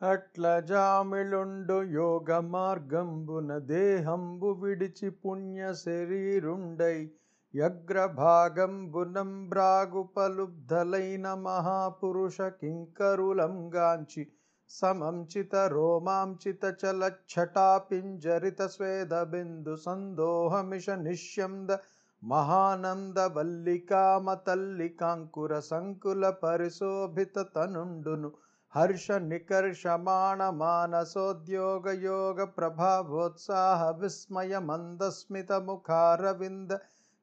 అట్ల జామిలుండు యోగ మార్గంబున దేహంబు విడిచి పుణ్య శరీరుండై యగ్రభాగంబునం బ్రాగుపలుబ్ధలైన మహాపురుష కింకరులంగాంచి సమంచిత రోమాంచిత చలచ్చటాపింజరిత స్వేద బిందు సందోహమిష నిశ్యంద మహానంద వల్లికామ తల్లికాంకుర సంకుల పరిశోభిత తనుండును హర్ష నికర్షమాణ మానసోద్యోగ యోగ ప్రభావోత్సాహ విస్మయ మందస్మిత ముఖారవింద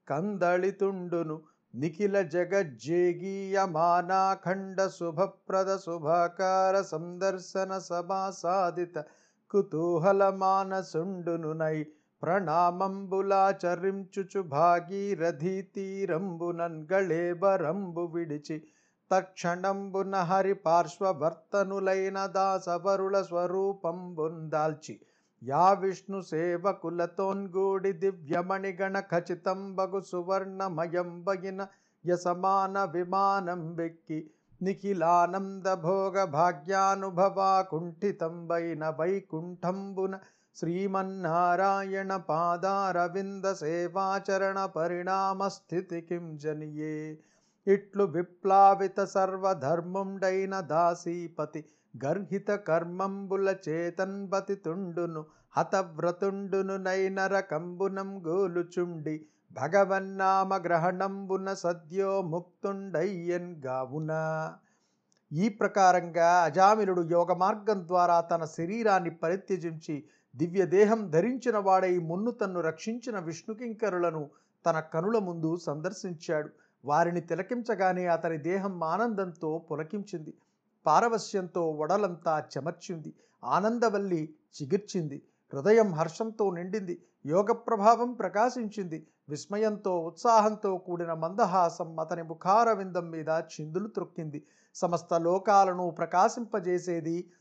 కందళితుండును. నిఖిల జగజ్జేగీయమానాఖండ శుభప్రద శుభాకార సందర్శన సమాసాదిత కుతూహల మానసుండునునై ప్రణామంబులాచరించుచు భాగీరథీ తీరంబునన్ గళేబరంబు విడిచి తక్షణంబున హరి పార్శ్వవర్తనులైన దాసవరుల స్వరూపంబుందాల్చి యా విష్ణు సేవకులతోన్గూడి దివ్యమణిగణ ఖచితంబగు సువర్ణమయంబగిన యసమాన విమానం వెక్కి నిఖిలానంద భోగ భాగ్యానుభవా కుంఠితంబైన వైకుంఠంబున శ్రీమన్నారాయణ పాదారవింద సేవాచరణ పరిణామ స్థితి కిం జనియే ఇట్లు విప్లావిత సర్వధర్ముండైన దాసీపతి గర్హిత కర్మంబుల చేతన్బతి తుండును హతవ్రతుండును నైనరకంబునం గోలుచుండి భగవన్నామ గ్రహణంబున సద్యో ముక్తుండయ్యన్ గావున. ఈ ప్రకారంగా అజామిలుడు యోగ మార్గం ద్వారా తన శరీరాన్ని పరిత్యజించి దివ్యదేహం ధరించిన వాడై మున్ను తన్ను రక్షించిన విష్ణుకింకరులను తన కనుల ముందు సందర్శించాడు. వారిని తిలకించగానే అతని దేహం ఆనందంతో పులకించింది. పారవశ్యంతో ఒడలంతా చెమర్చింది. ఆనందవల్లి చిగిర్చింది. హృదయం హర్షంతో నిండింది. యోగ ప్రభావం ప్రకాశించింది. విస్మయంతో ఉత్సాహంతో కూడిన మందహాసం అతని ముఖారవిందం మీద చిందులు త్రొక్కింది. సమస్త లోకాలను ప్రకాశింపజేసేది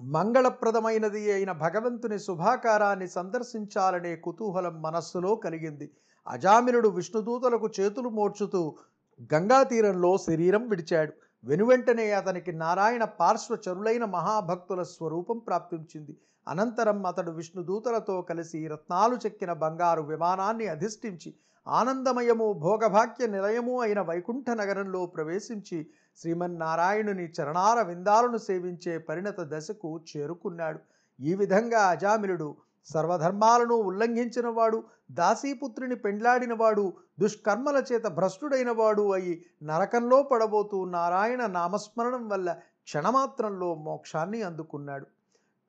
మంగళప్రదమైనది అయిన భగవంతుని శుభాకారాన్ని సందర్శించాలనే కుతూహలం మనస్సులో కలిగింది. అజామినుడు విష్ణుదూతలకు చేతులు మోడ్చుతూ గంగా తీరంలో శరీరం విడిచాడు. వెనువెంటనే అతనికి నారాయణ పార్శ్వచరులైన మహాభక్తుల స్వరూపం ప్రాప్తించింది. అనంతరం అతడు విష్ణుదూతలతో కలిసి రత్నాలు చెక్కిన బంగారు విమానాన్ని అధిష్ఠించి ఆనందమయము భోగభాగ్య నిలయము అయిన వైకుంఠ నగరంలో ప్రవేశించి శ్రీమన్నారాయణుని చరణార విందాలను సేవించే పరిణత దశకు చేరుకున్నాడు. ఈ విధంగా అజామిలుడు సర్వధర్మాలను ఉల్లంఘించినవాడు దాసీపుత్రిని పెండ్లాడినవాడు దుష్కర్మల చేత భ్రష్టుడైనవాడు అయి నరకంలో పడబోతూ నారాయణ నామస్మరణం వల్ల క్షణమాత్రంలో మోక్షాన్ని అందుకున్నాడు.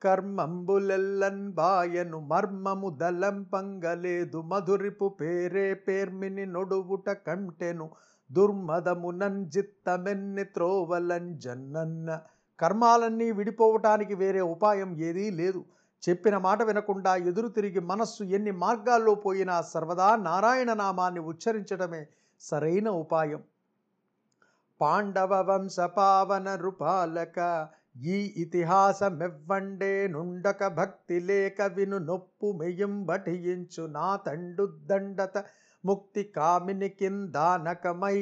కర్మంబులెల్లన్ బాయను మర్మము దలం పంగలేదు మధురిపు పేరే పేర్మిని నొడువుట కంటెను దుర్మదమునన్ జిత్తమెన్ని త్రోవలన్ జన్నన్న. కర్మాలన్నీ విడిపోవటానికి వేరే ఉపాయం ఏదీ లేదు. చెప్పిన మాట వినకుండా ఎదురు తిరిగి మనస్సు ఎన్ని మార్గాల్లో పోయినా సర్వదా నారాయణ నామాన్ని ఉచ్చరించడమే సరైన ఉపాయం. పాండవ వంశ పావన రూపాలక ఈ ఇతిహాసమెవ్వండే నుండక భక్తి లేక విను నొప్పు మెయ్యం బటియించు నా తండు దండత ముక్తి కామిని కిందానకమై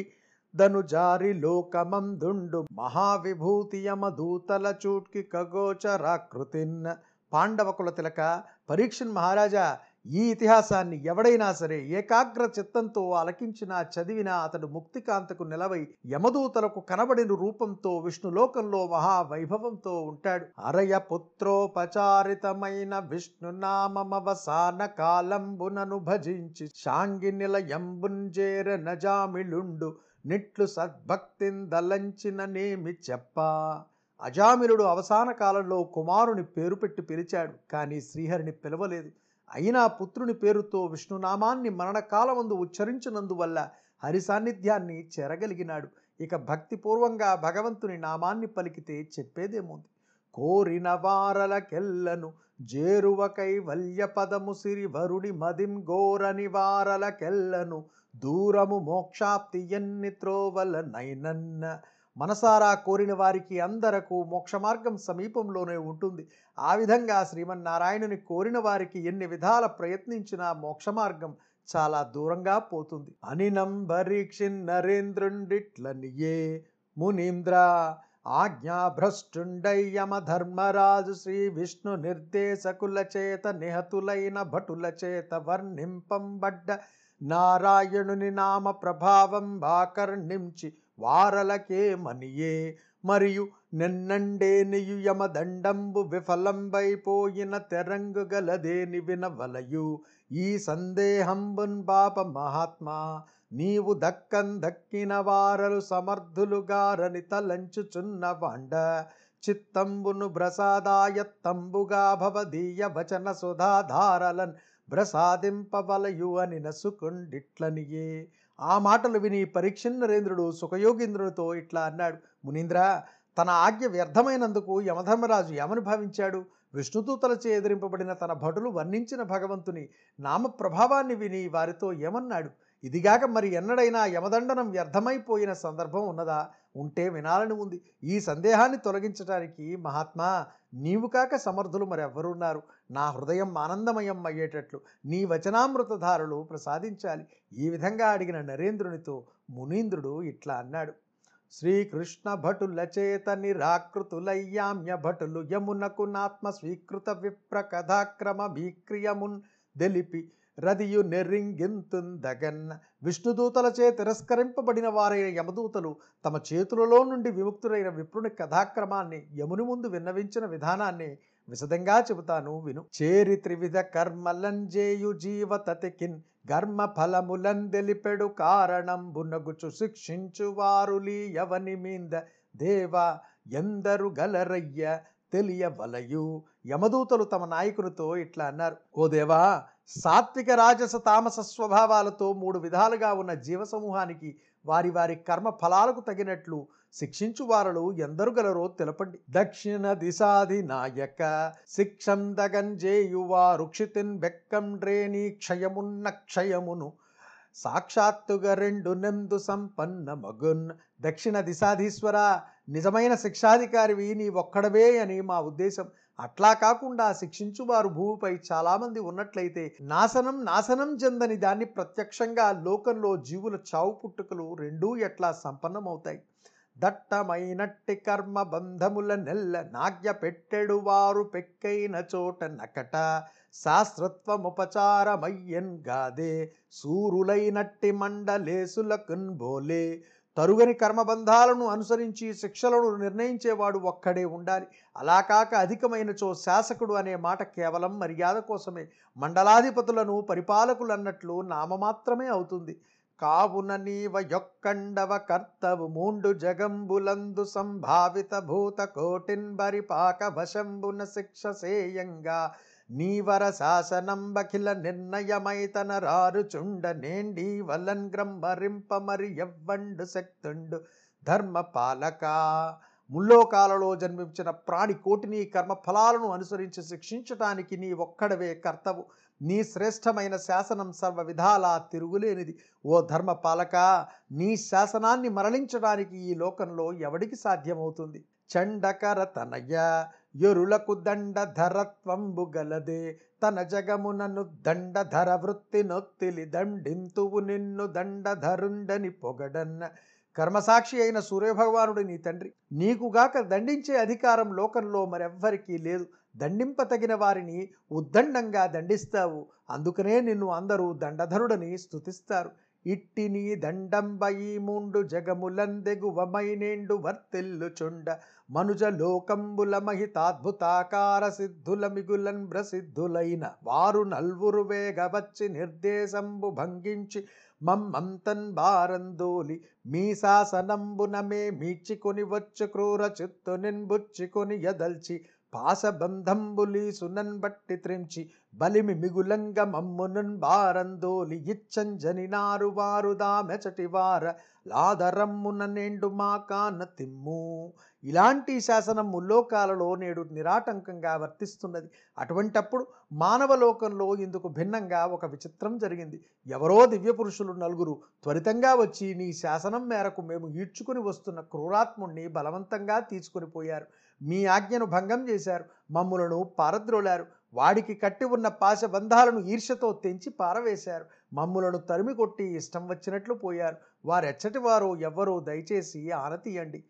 దనుజారి లోకమందుండు మహావిభూతి యమదూతల చూట్కి కగోచరాకృతిన్న పాండవకుల తిలక పరీక్షన్ మహారాజా ఈ ఇతిహాసాన్ని ఎవడైనా సరే ఏకాగ్ర చిత్తంతో అలకించినా చదివినా అతడు ముక్తికాంతకు నిలవై యమదూతలకు కనబడిన రూపంతో విష్ణులోకంలో మహావైభవంతో ఉంటాడు. అరయ పుత్రోపచారితమైన విష్ణునామమవసాన కాలంబునను భజించి శాంగి నిలయంబుంజేర నజామిళుండు నిట్లు సద్భక్తిందలంచిన నేమి చెప్పా? అజామిలుడు అవసాన కాలంలో కుమారుని పేరు పెట్టి పిలిచాడు కానీ శ్రీహరిని పిలవలేదు. అయినా పుత్రుని పేరుతో విష్ణునామాన్ని మరణకాలమందు ఉచ్చరించినందువల్ల హరి సాన్నిధ్యాన్ని చేరగలిగినాడు. ఇక భక్తిపూర్వంగా భగవంతుని నామాన్ని పలికితే చెప్పేదేముంది? కోరిన వారలకెల్లను జేరువ కైవల్య పదము సిరి వరుడి మదిం గోరని వారలకెల్లను దూరము మోక్షాప్తి ఎన్ని త్రోవల నైనన్న మనసారా కోరిన వారికి అందరకు మోక్ష మార్గం సమీపంలోనే ఉంటుంది. ఆ విధంగా శ్రీమన్నారాయణుని కోరిన వారికి ఎన్ని విధాల ప్రయత్నించినా మోక్ష మార్గం చాలా దూరంగా పోతుంది. అనినం నంబరీక్షిన్ నరేంద్రుండిట్లనియే మునీంద్ర ఆజ్ఞాభ్రష్టుండయ్యమధర్మరాజు శ్రీ విష్ణు నిర్దేశకుల చేత నిహతులైన భటుల చేత వర్ణింపంబడ్డ నారాయణుని నామ ప్రభావం వాకర్ణించి వారలకే మనియే మరియు నిన్నండేనియు యమదండంబు విఫలంబైపోయిన తెరంగు గలదేని వినవలయు. ఈ సందేహంబున్ బాప మహాత్మా నీవు దక్కన్ దక్కిన వారలు సమర్థులుగారని తలంచుచున్న వాండ చిత్తంబును బ్రసాదాయత్తంబుగా భవదీయ వచన సుధాధారలన్ బ్రసాదింపవలయు అని నసుకుండిట్లనియే. ఆ మాటలు విని పరీక్షన్ నరేంద్రుడు సుఖయోగేంద్రుడితో ఇట్లా అన్నాడు. మునీంద్ర తన ఆజ్ఞ వ్యర్థమైనందుకు యమధర్మరాజు ఏమని భావించాడు విష్ణుదూతలచే ఎదిరింపబడిన తన భటులు వర్ణించిన భగవంతుని నామ ప్రభావాన్ని విని వారితో ఏమన్నాడు? ఇదిగాక మరి ఎన్నడైనా యమదండనం వ్యర్థమైపోయిన సందర్భం ఉన్నదా? ఉంటే వినాలని ఉంది. ఈ సందేహాన్ని తొలగించడానికి మహాత్మా నీవు కాక సమర్థులు మరెవ్వరున్నారు? నా హృదయం ఆనందమయం అయ్యేటట్లు నీ వచనామృతధారులు ప్రసాదించాలి. ఈ విధంగా అడిగిన నరేంద్రునితో మునీంద్రుడు ఇట్లా అన్నాడు. శ్రీకృష్ణ భటుల చేత నిరాకృతులయ్యామ్య భటులు యమునకు నాత్మ స్వీకృత విప్ర కథాక్రమ భీక్రియమున్ దెలిపి రదియు నెర్రింగింతుందగన్న విష్ణుదూతలచే తిరస్కరింపబడిన వారైన యమదూతలు తమ చేతులలో నుండి విముక్తులైన విప్రుని కథాక్రమాన్ని యముని ముందు విన్నవించిన విధానాన్ని విశదంగా చెబుతాను విను. చేరి త్రివిధ కర్మలంజేయు జీవతతికిన్. కర్మ ఫలములందెలిపెడు కారణం బునగుచు శిక్షించు వారులి మీంద. దేవా ఎందరు గలరయ్య తెలియవలయు యమదూతలు తమ నాయకునితో ఇట్లా అన్నారు ఓ దేవా సాత్విక రాజస తామస స్వభావాలతో మూడు విధాలుగా ఉన్న జీవ సమూహానికి వారి వారి కర్మ ఫలాలకు తగినట్లు శిక్షించు వారలు ఎందరు గలరో తెలపండి. దక్షిణ దిశాది నాయక శిక్షం దగంజేయువా రుక్షితిన్ బెక్కం డ్రేణి క్షయమున్న క్షయమును సాక్షాత్తుగా రెండు నందు సంపన్న మగున్. దక్షిణ దిశాధీశ్వర నిజమైన శిక్షాధికారివి నీ ఒక్కడవే అని మా ఉద్దేశం. అట్లా కాకుండా శిక్షించువారు భూమిపై చాలామంది ఉన్నట్లయితే నాశనం నాశనం చెందని దాన్ని ప్రత్యక్షంగా లోకంలో జీవుల చావు పుట్టుకలు రెండూ ఎట్లా సంపన్నమవుతాయి? దట్టమైనట్టి కర్మ బంధముల నెల్ల నాగ్య పెట్టెడు వారు పెక్కైన చోట నకట శాస్త్రత్వముపచారమయ్యన్ గాదే సూరులైనట్టి మండలేసులకున్ బోలే తరుగని కర్మబంధాలను అనుసరించి శిక్షలను నిర్ణయించేవాడు ఒక్కడే ఉండాలి. అలా కాక అధికమైనచో శాసకుడు అనే మాట కేవలం మర్యాద కోసమే. మండలాధిపతులను పరిపాలకులన్నట్లు నామమాత్రమే అవుతుంది. కావున నీవ యొక్కండవ కర్తవు మూండు జగంబులందు సంభావిత భూత కోటిన్ బరిపాక వశంబున శిక్ష సేయంగా. నీవర శాసనంబఖిల నిర్ణయమైతన రారుచుండ నేండి వలన్ గ్రంభరింప మరి ఎవ్వండు శక్తుండు. ధర్మ పాలక ముల్లోకాలలో జన్మించిన ప్రాణి కోటిని కర్మ ఫలాలను అనుసరించి శిక్షించటానికి నీ ఒక్కడవే కర్తవు. నీ శ్రేష్టమైన శాసనం సర్వ విధాలా తిరుగులేనిది. ఓ ధర్మ పాలక నీ శాసనాన్ని మరలించడానికి ఈ లోకంలో ఎవడికి సాధ్యమవుతుంది? చండకర తనయ్య యొరులకు దండధరత్వంబు గలదే తన జగమునను దండధర వృత్తి నొత్తిలి దండింతువు నిన్ను దండధరుండని పొగడన్న. కర్మసాక్షి అయిన సూర్యభగవానుడు నీ తండ్రి. నీకుగాక దండించే అధికారం లోకంలో మరెవ్వరికీ లేదు. దండింపతగిన వారిని ఉద్దండంగా దండిస్తావు. అందుకనే నిన్ను అందరూ దండధరుడని స్తుతిస్తారు. ఇట్టి నీ దండంబయి మూండు జగములందెగువమైనేండు వర్తిల్లుచుండ. మనుజ లోకంబుల మహితాద్భుతాకార సిద్ధుల మిగులన్ ప్రసిద్ధులైన వారు నల్వురు వేగవచ్చి నిర్దేశంబు భంగించి మమ్మంతన్ బారందోలి మీ శాసనంబున మే మీచికొని వచ్చు క్రూర చిత్తు నిన్బుచ్చుకొని ఎదల్చి పాశబంధంబులి సునన్ బట్టి త్రించి బలిమి మిగులంగ మమ్మునున్ బారందోలి ఇచ్చంజని నారు వారు దామెచటి వార లాదరమ్మున నేండు మా కాన తిమ్ము ఇలాంటి శాసనం ముల్లోకాలలో నేడు నిరాటంకంగా వర్తిస్తున్నది. అటువంటప్పుడు మానవ లోకంలో ఇందుకు భిన్నంగా ఒక విచిత్రం జరిగింది. ఎవరో దివ్య పురుషులు నలుగురు త్వరితంగా వచ్చి నీ శాసనం మేరకు మేము ఈడ్చుకుని వస్తున్న క్రూరాత్ముణ్ణి బలవంతంగా తీసుకుని పోయారు. మీ ఆజ్ఞను భంగం చేశారు. మమ్ములను పారద్రోలారు. వాడికి కట్టి ఉన్న పాశబంధాలను ఈర్ష్యతో తెంచి పారవేశారు. మమ్ములను తరిమి కొట్టి ఇష్టం వచ్చినట్లు పోయారు. వారెచ్చటి వారు ఎవ్వరూ దయచేసి ఆనతీయండి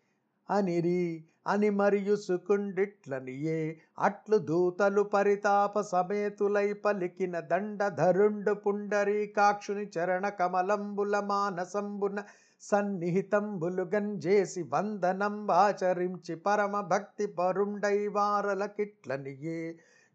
అనిరి అని మరియు సుకుండిట్లనియే అట్లు దూతలు పరితాప సమేతులై పలికిన దండధరుండు పుండరీకాక్షుని చరణ కమలంబుల మానసంబున సన్నిహితంబులు గంజేసి వందనం ఆచరించి పరమ భక్తి పరుండై వారలకిట్లనియే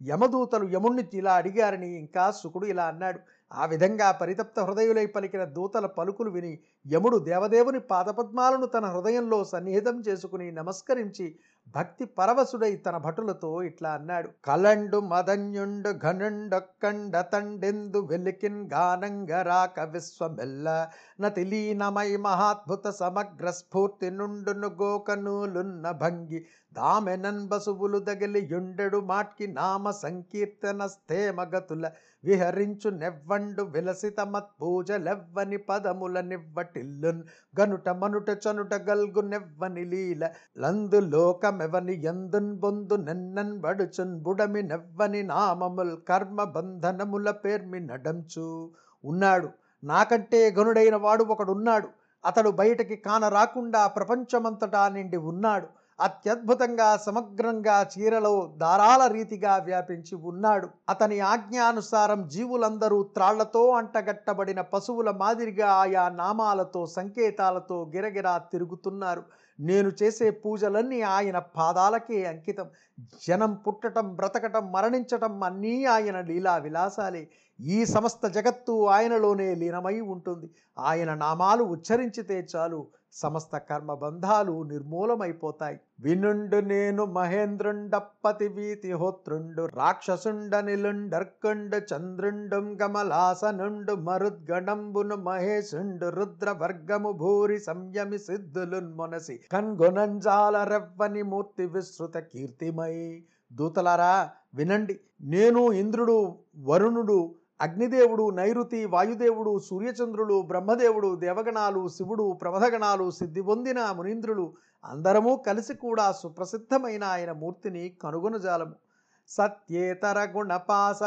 యమదూతలు యముణ్ణి ఇలా అడిగారని ఇంకా సుకుడు ఇలా అన్నాడు. ఆ విధంగా పరితప్త హృదయులై పలికిన దూతల పలుకులు విని యముడు దేవదేవుని పాదపద్మాలను తన హృదయంలో సన్నిహితం చేసుకుని నమస్కరించి భక్తి పరవశుడై తన భటులతో ఇట్లా అన్నాడు. కలండు మదన్యుండు ఘనుండొక్కండ తండెందు వెలికిన్ గానంగరాక విశ్వమెల్ల. నతిలీనమై మహాద్భుత సమగ్ర స్ఫూర్తి నుండును గోకనూలున్న భంగి. దామెనన్ బసువులు దగిలి యుండెడు మాట్కి నామ సంకీర్తన స్థేమగతుల. విహరించు నెవ్వండు విలసిత మత్పూజలెవ్వని పదముల నివ్వటిల్లున్. గనుట మనుట చనుట గల్గు నెవ్వని లీల. లందు లోక ఎందున్ బొందు నెన్నన్ బడుచున్ బుడమి నెవ్వని నామముల్ కర్మ బంధనముల పేర్మి నడంచు. ఉన్నాడు. నాకంటే గనుడైన వాడు ఒకడున్నాడు. అతడు బయటకి కాన రాకుండా ప్రపంచమంతటా నిండి ఉన్నాడు. అత్యద్భుతంగా సమగ్రంగా చీరలో దారాల రీతిగా వ్యాపించి ఉన్నాడు. అతని ఆజ్ఞానుసారం జీవులందరూ త్రాళ్ళతో అంటగట్టబడిన పశువుల మాదిరిగా ఆయా నామాలతో సంకేతాలతో గిరగిరా తిరుగుతున్నారు. నేను చేసే పూజలన్నీ ఆయన పాదాలకే అంకితం. జనం పుట్టటం బ్రతకటం మరణించటం అన్నీ ఆయన లీలా విలాసాలే. ఈ సమస్త జగత్తు ఆయనలోనే లీనమై ఉంటుంది. ఆయన నామాలు ఉచ్చరించితే చాలు. సమస్త కర్మబంధాలు నిర్మూలమైపోతాయి. వినుండు నేను మహేంద్రుండప్పతి వీతి హోత్రుండు రాక్షసుండ నిలుండర్కుండు చంద్రుండుం కమలాసనుండు మరుద్గణంబును మహేశుండు రుద్రవర్గము భూరి సంయమి సిద్ధులున్ మునసి కన్గొనంజాల రెవ్వని మూర్తి విస్తృత కీర్తిమై దూతలారా వినండి. నేను ఇంద్రుడు వరుణుడు అగ్నిదేవుడు నైరుతి వాయుదేవుడు సూర్యచంద్రులు బ్రహ్మదేవుడు దేవగణాలు శివుడు ప్రమథగణాలు సిద్ధి పొందిన మునీంద్రులు అందరము కలిసి కూడా సుప్రసిద్ధమైన ఆయన మూర్తిని కనుగొనజాలము సత్యేతర గుణపాస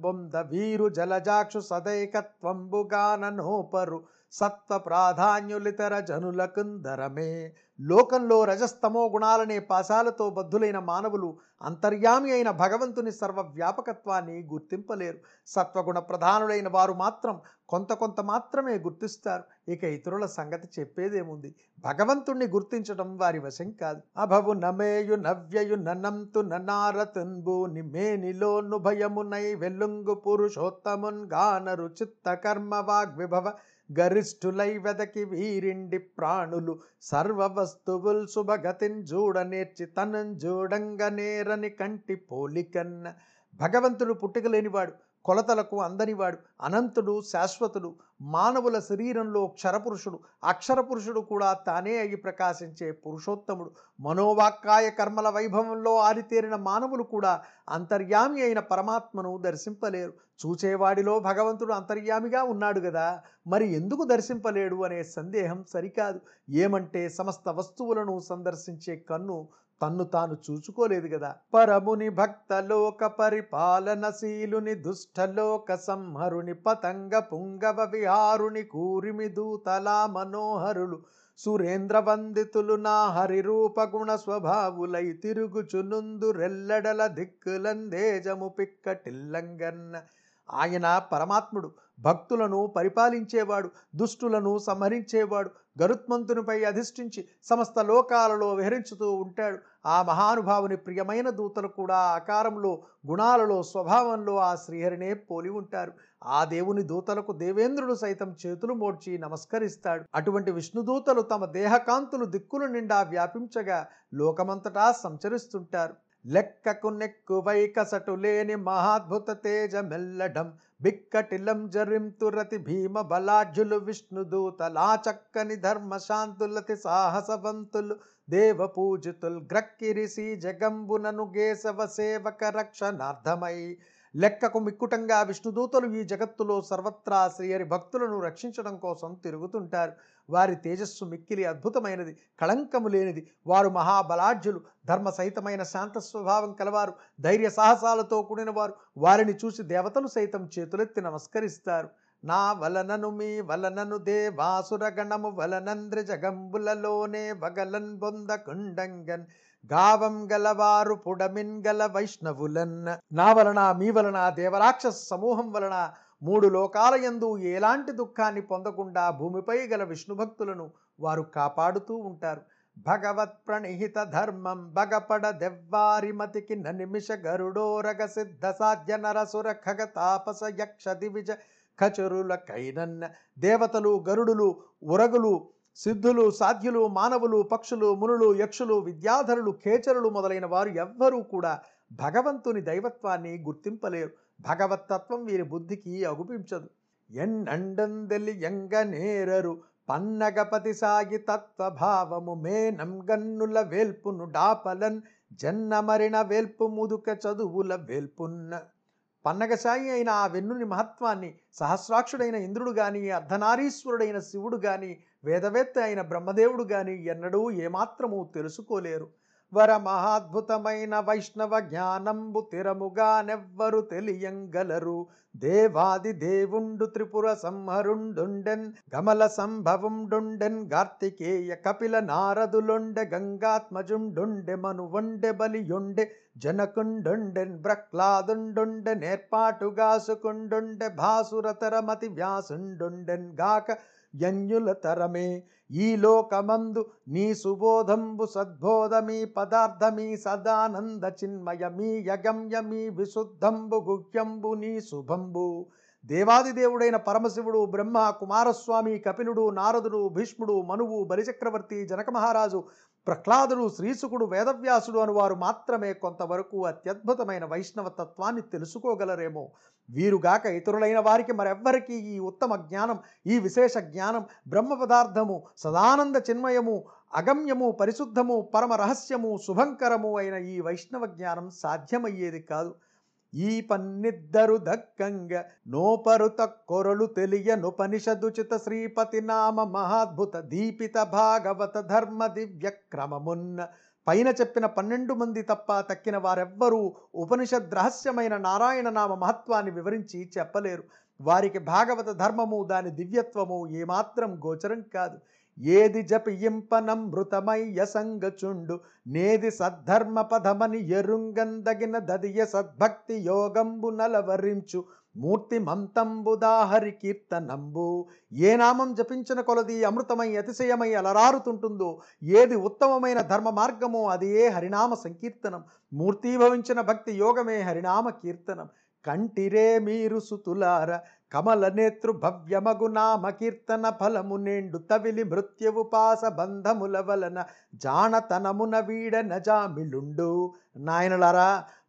బొంద వీరు జలజాక్షు సదైకత్వంబుగాననోపరు సత్వ ప్రాధాన్యులితర జనులకుందరమే లోకంలో రజస్తమో గుణాలనే పాశాలతో బద్ధులైన మానవులు అంతర్యామి అయిన భగవంతుని సర్వ వ్యాపకత్వాన్ని గుర్తింపలేరు. సత్వగుణ ప్రధానులైన వారు మాత్రం కొంత కొంత మాత్రమే గుర్తిస్తారు. ఇక ఇతరుల సంగతి చెప్పేదేముంది? భగవంతుణ్ణి గుర్తించడం వారి వశం కాదు. అభవు నమేయు నవ్యయు ననంతు ననారతున్బు నిమేనిలో నుభయమునై వెల్లుంగు పురుషోత్తమున్ గానరు చిత్త కర్మ వాగ్విభవ గరిష్ఠులై వెదకి వీరిండి ప్రాణులు సర్వ వస్తువుల్ శుభగతిన్ చూడనేర్చి తనం జూడంగ నేరని కంటి పోలికన్న భగవంతుడు పుట్టుకలేనివాడు. కొలతలకు అందనివాడు అనంతుడు శాశ్వతుడు మానవుల శరీరంలో క్షరపురుషుడు అక్షరపురుషుడు కూడా తానే అయి ప్రకాశించే పురుషోత్తముడు. మనోవాక్కాయ కర్మల వైభవంలో ఆరితేరిన మానవులు కూడా అంతర్యామి అయిన పరమాత్మను దర్శింపలేరు. చూచేవాడిలో భగవంతుడు అంతర్యామిగా ఉన్నాడు కదా మరి ఎందుకు దర్శింపలేడు అనే సందేహం సరికాదు. ఏమంటే సమస్త వస్తువులను సందర్శించే కన్ను తన్ను తాను చూచుకోలేదు కదా పరముని భక్తలోక పరిపాలనశీలుని దుష్టలోక సంహరుని పతంగ పుంగవ విహారుని కూరిమి దూతలా మనోహరులు సురేంద్ర వందితులు నా హరిరూపగుణ స్వభావులై తిరుగుచునుందు రెల్లడల దిక్కులందేజము పిక్కటిల్లంగన్న. ఆయన పరమాత్ముడు భక్తులను పరిపాలించేవాడు దుష్టులను సంహరించేవాడు గరుత్మంతునిపై అధిష్ఠించి సమస్త లోకాలలో విహరించుతూ ఉంటాడు. ఆ మహానుభావుని ప్రియమైన దూతలు కూడా ఆకారంలో గుణాలలో స్వభావంలో ఆ శ్రీహరినే పోలి ఉంటారు. ఆ దేవుని దూతలకు దేవేంద్రుడు సైతం చేతులు మోడ్చి నమస్కరిస్తాడు. అటువంటి విష్ణుదూతలు తమ దేహకాంతులు దిక్కుల నిండా వ్యాపించగా లోకమంతటా సంచరిస్తుంటారు. లెక్కకు నెక్కువై కసటు లేని మహాద్భుత తేజ మెల్లడం బిక్కటిలం జరింతురతి భీమ బలాఢ్యులు విష్ణుదూతలా చక్కని ధర్మశాంతులతి సాహసవంతులు దేవ పూజితుల్ గ్రక్కిరిసి జగంబునను గేసవ సేవక రక్షణార్థమై లెక్కకు మిక్కుటంగా విష్ణుదూతలు ఈ జగత్తులో సర్వత్రా శ్రీహరి భక్తులను రక్షించడం కోసం తిరుగుతుంటారు. వారి తేజస్సు మిక్కిలి అద్భుతమైనది కళంకము లేనిది. వారు మహాబలాఢ్యులు ధర్మ సహితమైన శాంత స్వభావం కలవారు ధైర్య సాహసాలతో కూడిన వారు వారిని చూసి దేవతలు సైతం చేతులెత్తి నమస్కరిస్తారు. నా వలనను మీ వలనను దేవాసురగణము వలనంద్ర జగంబులలోనే వగలన్ బొంద కుండంగన్. గావం గలవారు పుడమిన్ గల వైష్ణవులన్. నా వలన మీ వలన దేవరాక్షస సమూహం వలన మూడు లోకాల యందు ఎలాంటి దుఃఖాన్ని పొందకుండా భూమిపై గల విష్ణు భక్తులను వారు కాపాడుతూ ఉంటారు. భగవత్ ప్రణిహిత ధర్మం భగపడ దెవ్వారిమతికి ననిమిష గరుడోరగ సిద్ధ సాధ్య నరసుర ఖగ తాపస యక్ష దివిజ ఖచరుల కైనన్న దేవతలు గరుడులు ఉరగులు సిద్ధులు సాధ్యులు మానవులు పక్షులు మునులు యక్షులు విద్యాధరులు ఖేచరులు మొదలైన వారు ఎవ్వరూ కూడా భగవంతుని దైవత్వాన్ని గుర్తింపలేరు. భగవత్తత్వం వీరి బుద్ధికి అగుపించదు. ఎన్నండందెలి ఎంగ నేరరు పన్నగపతి సాగి తత్వభావము మేనం గన్నుల వేల్పును డాపలన్ జన్నమరిణ వేల్పు ముదుక చదువుల వేల్పున్న. పన్నగసాయి అయిన ఆ వెన్నుని మహత్వాన్ని సహస్రాక్షుడైన ఇంద్రుడు గాని అర్ధనారీశ్వరుడైన శివుడు గాని వేదవేత్త అయిన బ్రహ్మదేవుడు గాని ఎన్నడూ ఏమాత్రము తెలుసుకోలేరు. వర మహాద్భుతమైన వైష్ణవ జ్ఞానంబు తిరముగానెవ్వరు తెలియంగలరు. దేవాది దేవుండు త్రిపుర సంహరుండుండెన్ గమల సంభవుండుండెన్ కార్తికేయ కపిల నారదులుండె గంగాత్మజుండుండె మనువుండె బలియుండె జనకుండుండెన్ బ్రక్లాదుండుండె నేర్పాటుగాసుకుండుండె భాసురతరమతి వ్యాసుండుండెన్ గాక యన్యుల తరమే ఈ లోకమందు నీ సుబోధంబు సద్బోధమీ పదార్థమీ సదానంద చిన్మయమీ యగమ్యమీ విశుద్ధంబు గుహ్యంబు నీ శుభంబు. దేవాదిదేవుడైన పరమశివుడు బ్రహ్మ కుమారస్వామి కపిలుడు నారదుడు భీష్ముడు మనువు బలిచక్రవర్తి జనక మహారాజు ప్రహ్లాదుడు శ్రీసుకుడు వేదవ్యాసుడు అనువారు మాత్రమే కొంతవరకు అత్యద్భుతమైన వైష్ణవ తత్వాన్ని తెలుసుకోగలరేమో. వీరుగాక ఇతరులైన వారికి మరెవ్వరికీ ఈ ఉత్తమ జ్ఞానం ఈ విశేష జ్ఞానం బ్రహ్మ పదార్థము సదానంద చిన్మయము అగమ్యము పరిశుద్ధము పరమ రహస్యము శుభంకరము అయిన ఈ వైష్ణవ జ్ఞానం సాధ్యమయ్యేది కాదు. ఈ పన్నిద్దరు దక్కంగ నోపరు తక్కొరలు తెలియనుపనిషదుచిత శ్రీపతి నామ మహాద్భుత దీపిత భాగవత ధర్మ దివ్య క్రమమున్న పైన చెప్పిన పన్నెండు మంది తప్ప తక్కిన వారెవ్వరూ ఉపనిషద్ రహస్యమైన నారాయణ నామ మహత్వాన్ని వివరించి చెప్పలేరు. వారికి భాగవత ధర్మము దాని దివ్యత్వము ఏమాత్రం గోచరం కాదు. ఏది జపియింపనమృతమయ్య సంగచుండు నేది సద్ధర్మ పదమని ఎరుంగందగిన దదియ సద్భక్తి యోగంబు నలవరించు మూర్తి మంతంబుదాహరి కీర్తనంబు. ఏ నామం జపించిన కొలది అమృతమై అతిశయమై అలరారుతుంటుందో ఏది ఉత్తమమైన ధర్మ మార్గమో అది ఏ హరినామ సంకీర్తనం. మూర్తీభవించిన భక్తి యోగమే హరినామ కీర్తనం. కంటిరే మీరు సుతులార కమల నేతృ భవ్యమగు కీర్తన ఫలము నేండు తవిలి మృత్యువుపాస బంధముల వలన జానతనమున వీడ నజామిలుండు నాయనలారా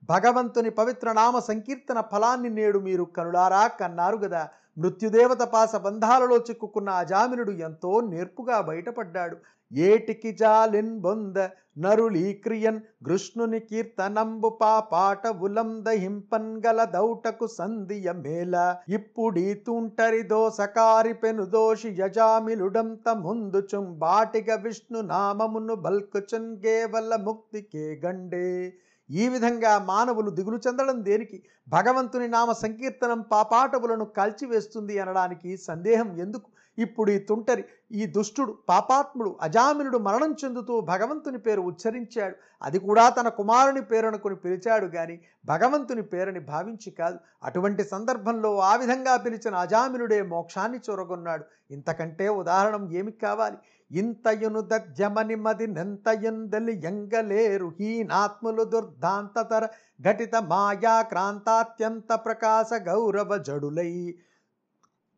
భగవంతుని పవిత్ర నామ సంకీర్తన ఫలాన్ని నేడు మీరు కనులారా కన్నారు గదా. మృత్యుదేవత పాస బంధాలలో చిక్కుకున్న అజామినుడు ఎంతో నేర్పుగా బయటపడ్డాడు. ఏటికి జాలిన్ బొంద నరుళీక్రియన్ కృష్ణుని కీర్తనంబు పాపాట ఉలం దహింపన్ గల దౌటకు సంధియ మేల ఇప్పుడీ తుంటరి దోసకారి పెను దోషి యజామిలుడంత ముందుచుం బాటిగ విష్ణు నామమును బల్కుచున్ కేవల ముక్తికే గండే. ఈ విధంగా మానవులు దిగులు చెందడం దేనికి? భగవంతుని నామ సంకీర్తనం పాపాటవులను కాల్చివేస్తుంది అనడానికి సందేహం ఎందుకు? ఇప్పుడు ఈ తుంటరి ఈ దుష్టుడు పాపాత్ముడు అజామినుడు మరణం చెందుతూ భగవంతుని పేరు ఉచ్చరించాడు. అది కూడా తన కుమారుని పేరునుకుని పిలిచాడు గాని భగవంతుని పేరుని భావించి కాదు. అటువంటి సందర్భంలో ఆ విధంగా పిలిచిన అజామినుడే మోక్షాన్ని చొరగొన్నాడు. ఇంతకంటే ఉదాహరణం ఏమి కావాలి? ఇంతయును దధ్యమని మది నెంతయుందలి ఎంగలేరు హీనాత్ములు దుర్ధాంతతర ఘటిత మాయా క్రాంతాత్యంత ప్రకాశ గౌరవ జడులై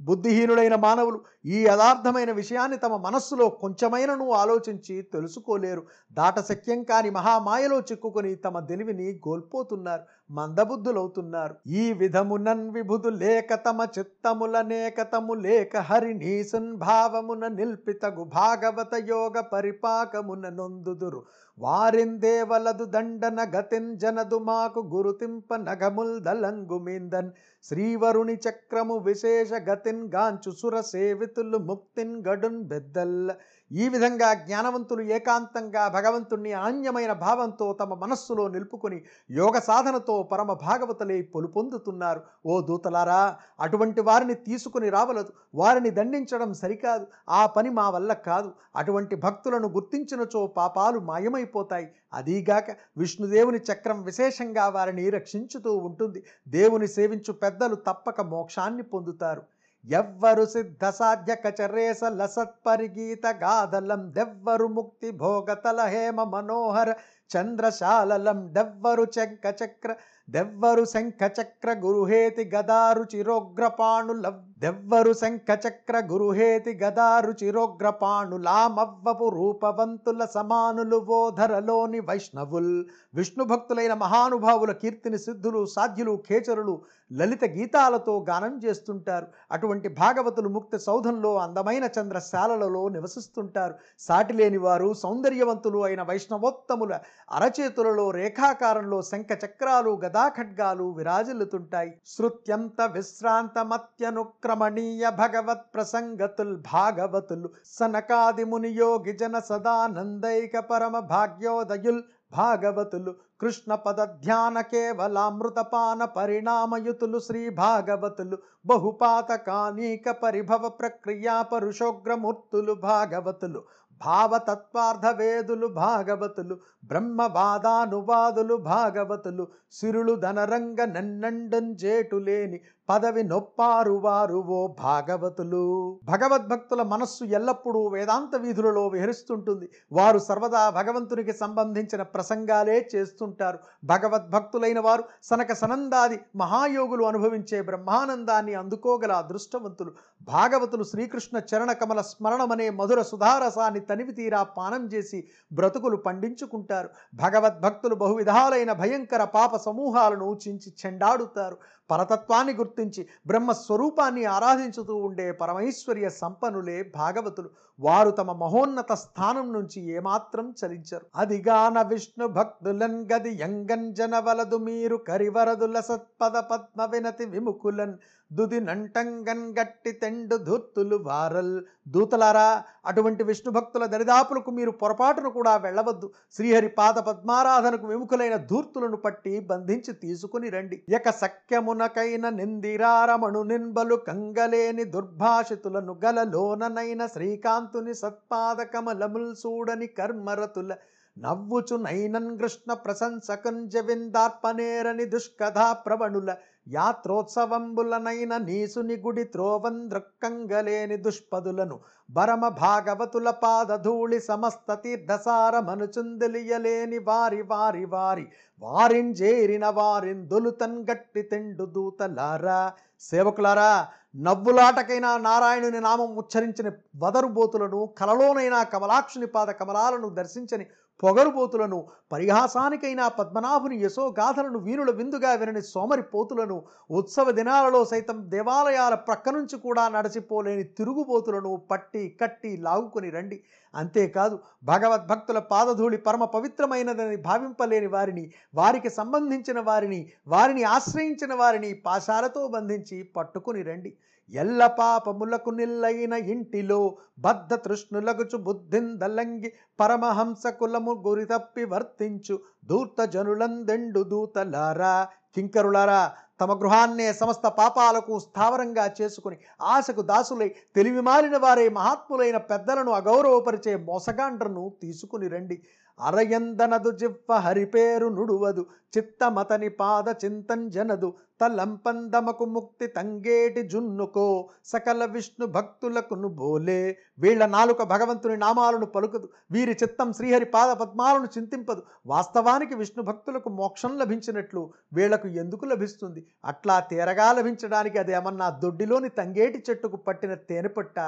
బుద్ధిహీనుడైన మానవులు ఈ యథార్థమైన విషయాన్ని తమ మనస్సులో కొంచెమైనను ఆలోచించి తెలుసుకోలేరు. దాటశక్యం కాని మహామాయలో చిక్కుకొని తమ తెలివిని కోల్పోతున్నారు. మందబుద్ధులవుతున్నారు. ఈ విధమునన్ విభుదు లేక తమ చిత్తములనేకతము లేక హరిణీసున్ భావమున నిల్పితగు భాగవత యోగ పరిపాకమున నొందుదురు. వారిందేవలదు దండన గతిన్ జనదు మాకు గురుతింప నగముల్ దలంగుమిందన్ శ్రీవరుణి చక్రము విశేష గతిన్ గాంచు సుర సేవితులు ముక్తిన్ గడున్ బెద్దల్. ఈ విధంగా జ్ఞానవంతులు ఏకాంతంగా భగవంతుణ్ణి ఆన్యమైన భావంతో తమ మనస్సులో నిలుపుకొని యోగ సాధనతో పరమ భాగవతలే పొలుపొందుతున్నారు. ఓ దూతలారా అటువంటి వారిని తీసుకుని రావలదు. వారిని దండించడం సరికాదు. ఆ పని మా వల్ల కాదు. అటువంటి భక్తులను గుర్తించినచో పాపాలు మాయమైపోతాయి. అదీగాక విష్ణుదేవుని చక్రం విశేషంగా వారిని రక్షించుతూ ఉంటుంది. దేవుని సేవించు పెద్దలు తప్పక మోక్షాన్ని పొందుతారు. ఎవ్వరు సిద్ధ సాధ్య కచరేస లసత్పరిగీత గాదలం దెవ్వరు ముక్తి భోగతల హేమ మనోహర చంద్రశాలలం డెవ్వరు చెంక చక్ర దెవ్వరు శంఖ చక్ర గురుహేతి గదారు చిరోగ్రపాణుల దెవ్వరు శంఖ చక్ర గురుహేతి గదారు చిరోగ్రపాణులామవ్వపు రూపవంతుల సమానులు ఓధరలోని వైష్ణవుల్. విష్ణు భక్తులైన మహానుభావుల కీర్తిని సిద్ధులు సాధ్యులు ఖేచరులు లలిత గీతాలతో గానం చేస్తుంటారు. అటువంటి భాగవతులు ముక్తి సౌధంలో అందమైన చంద్రశాలలలో నివసిస్తుంటారు. సాటిలేని వారు సౌందర్యవంతులు అయిన వైష్ణవోత్తముల అరచేతులలో రేఖాకారంలో శంఖ చక్రాలు గదాఖడ్గాలు విరాజిల్లుతుంటాయి. శృత్యంత విశ్రాంతమత్యనుక్రమణీయ భగవత్ ప్రసంగతుల్ భాగవతులు సనకాది మునియోగి జన సదానందైక పరమ భాగ్యోదయుల్ భాగవతులు కృష్ణ పద ధ్యాన కేవలామృతపాన పరిణామయుతులు శ్రీ భాగవతులు బహుపాతకానీక పరిభవ ప్రక్రియా పరుషోగ్రమూర్తులు భాగవతులు భావతత్వార్థవేదులు భాగవతులు బ్రహ్మవాదానువాదులు భాగవతులు సిరులు ధనరంగ నన్నండం జేటు లేని పదవి నొప్పారు వారు ఓ భాగవతులు. భగవద్భక్తుల మనస్సు ఎల్లప్పుడూ వేదాంత వీధులలో విహరిస్తుంటుంది. వారు సర్వదా భగవంతునికి సంబంధించిన ప్రసంగాలే చేస్తుంటారు. భగవద్భక్తులైన వారు సనక సనందాది మహాయోగులు అనుభవించే బ్రహ్మానందాన్ని అందుకోగల అదృష్టవంతులు. భాగవతులు శ్రీకృష్ణ చరణ కమల స్మరణమనే మధుర సుధారసాన్ని తనివి తీరా పానం చేసి బ్రతుకులు పండించుకుంటారు. భగవద్భక్తులు బహువిధాలైన భయంకర పాప సమూహాలను చించి చెండాడుతారు. పరతత్వాన్ని గుర్తించి బ్రహ్మస్వరూపాన్ని ఆరాధించుతూ ఉండే పరమైశ్వర్య సంపన్నులే భాగవతులు. వారు తమ మహోన్నత స్థానం నుంచి ఏమాత్రం చలించరు. అదిగాన విష్ణు భక్తులన్ గది యంగంజన వలదు మీరు కరివరదుల సత్పద పద్మ వినతి విముకులన్ దుది నంటంగన్ గట్టి తెండు ధూర్తులు వారల్. దూతలారా అటువంటి విష్ణు భక్తుల దరిదాపులకు మీరు పొరపాటును కూడా వెళ్ళవద్దు. శ్రీహరి పాద పద్మారాధనకు విముఖులైన ధూర్తులను పట్టి బంధించి తీసుకుని రండి. యక సఖ్యమునకైన నిందిరారమణు నిన్బలు కంగలేని దుర్భాషితులను గలలోననైన శ్రీకాంతుని సత్పాద కమలముల్ సూడని కర్మరతుల. నవ్వుచు నైనన్ కృష్ణ ప్రశంసకంజ విందార్పనేరని దుష్కథా ప్రవణుల యాత్రోత్సవంబులనైన నీసుని గుడి త్రోవంద్రక్కంగలేని దుష్పదులను భరమ భాగవతుల పాదధూళి సమస్త తీర్థసారమనుచుందలియలేని వారి వారి వారి వారింజేరిన వారిన్ దొలుతన్ గట్టి తెండు దూతలారా. సేవకులారా నవ్వులాటకైనా నారాయణుని నామం ఉచ్చరించిన వదరుబోతులను కలలోనైనా కమలాక్షుని పాద కమలాలను దర్శించని పొగరుబోతులను పరిహాసానికైనా పద్మనాభుని యశోగాథలను వీరుల విందుగా వినని సోమరి పోతులను ఉత్సవ దినాలలో సైతం దేవాలయాల ప్రక్క నుంచి కూడా నడచిపోలేని తిరుగుబోతులను పట్టి కట్టి లాగుకొని రండి. అంతేకాదు భగవద్భక్తుల పాదధూళి పరమ పవిత్రమైనదని భావింపలేని వారిని వారికి సంబంధించిన వారిని వారిని ఆశ్రయించిన వారిని పాశాలతో బంధించి పట్టుకుని రండి. ఎల్ల పాపములకు నిల్లైన ఇంటిలో బద్ధ తృష్ణులగుచు బుద్ధిందలంగి పరమహంస కులము గురి తప్పి వర్తించు దూర్త జనులందెండు దూతలారా కింకరులారా తమ గృహాన్నే సమస్త పాపాలకు స్థావరంగా చేసుకుని ఆశకు దాసులై తెలివి మారిన వారే మహాత్ములైన పెద్దలను అగౌరవపరిచే మోసగాండ్రను తీసుకుని రండి. అరయందనదు జివ్వ హరిపేరు నుడువదు చిత్తమతని పాద చింతంజనదు తలంపందమకు ముక్తి తంగేటి జున్నుకో సకల విష్ణు భక్తులకును బోలే. వీళ్ళ నాలుక భగవంతుని నామాలను పలుకదు వీరి చిత్తం శ్రీహరి పాద పద్మాలను చింతింపదు. వాస్తవానికి విష్ణు భక్తులకు మోక్షం లభించినట్లు వీళ్ళకు ఎందుకు లభిస్తుంది? అట్లా తీరగా లభించడానికి అది ఏమన్నా దొడ్డిలోని తంగేటి చెట్టుకు పట్టిన తేనెపట్ట?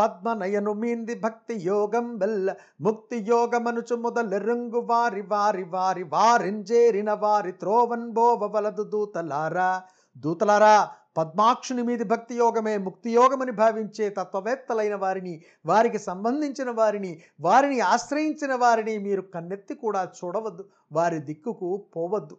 పద్మనయను మీంది భక్తి యోగం వెల్ల ముక్తి యోగమనుచు మొదలెరుంగు వారి వారి వారి వారింజేరిన వారి త్రోవన్ బోవలదు దూతలారా. దూతలారా పద్మాక్షుని మీది భక్తి యోగమే ముక్తి యోగమని భావించే తత్వవేత్తలైన వారిని వారికి సంబంధించిన వారిని వారిని ఆశ్రయించిన వారిని మీరు కన్నెత్తి కూడా చూడవద్దు వారి దిక్కుకు పోవద్దు.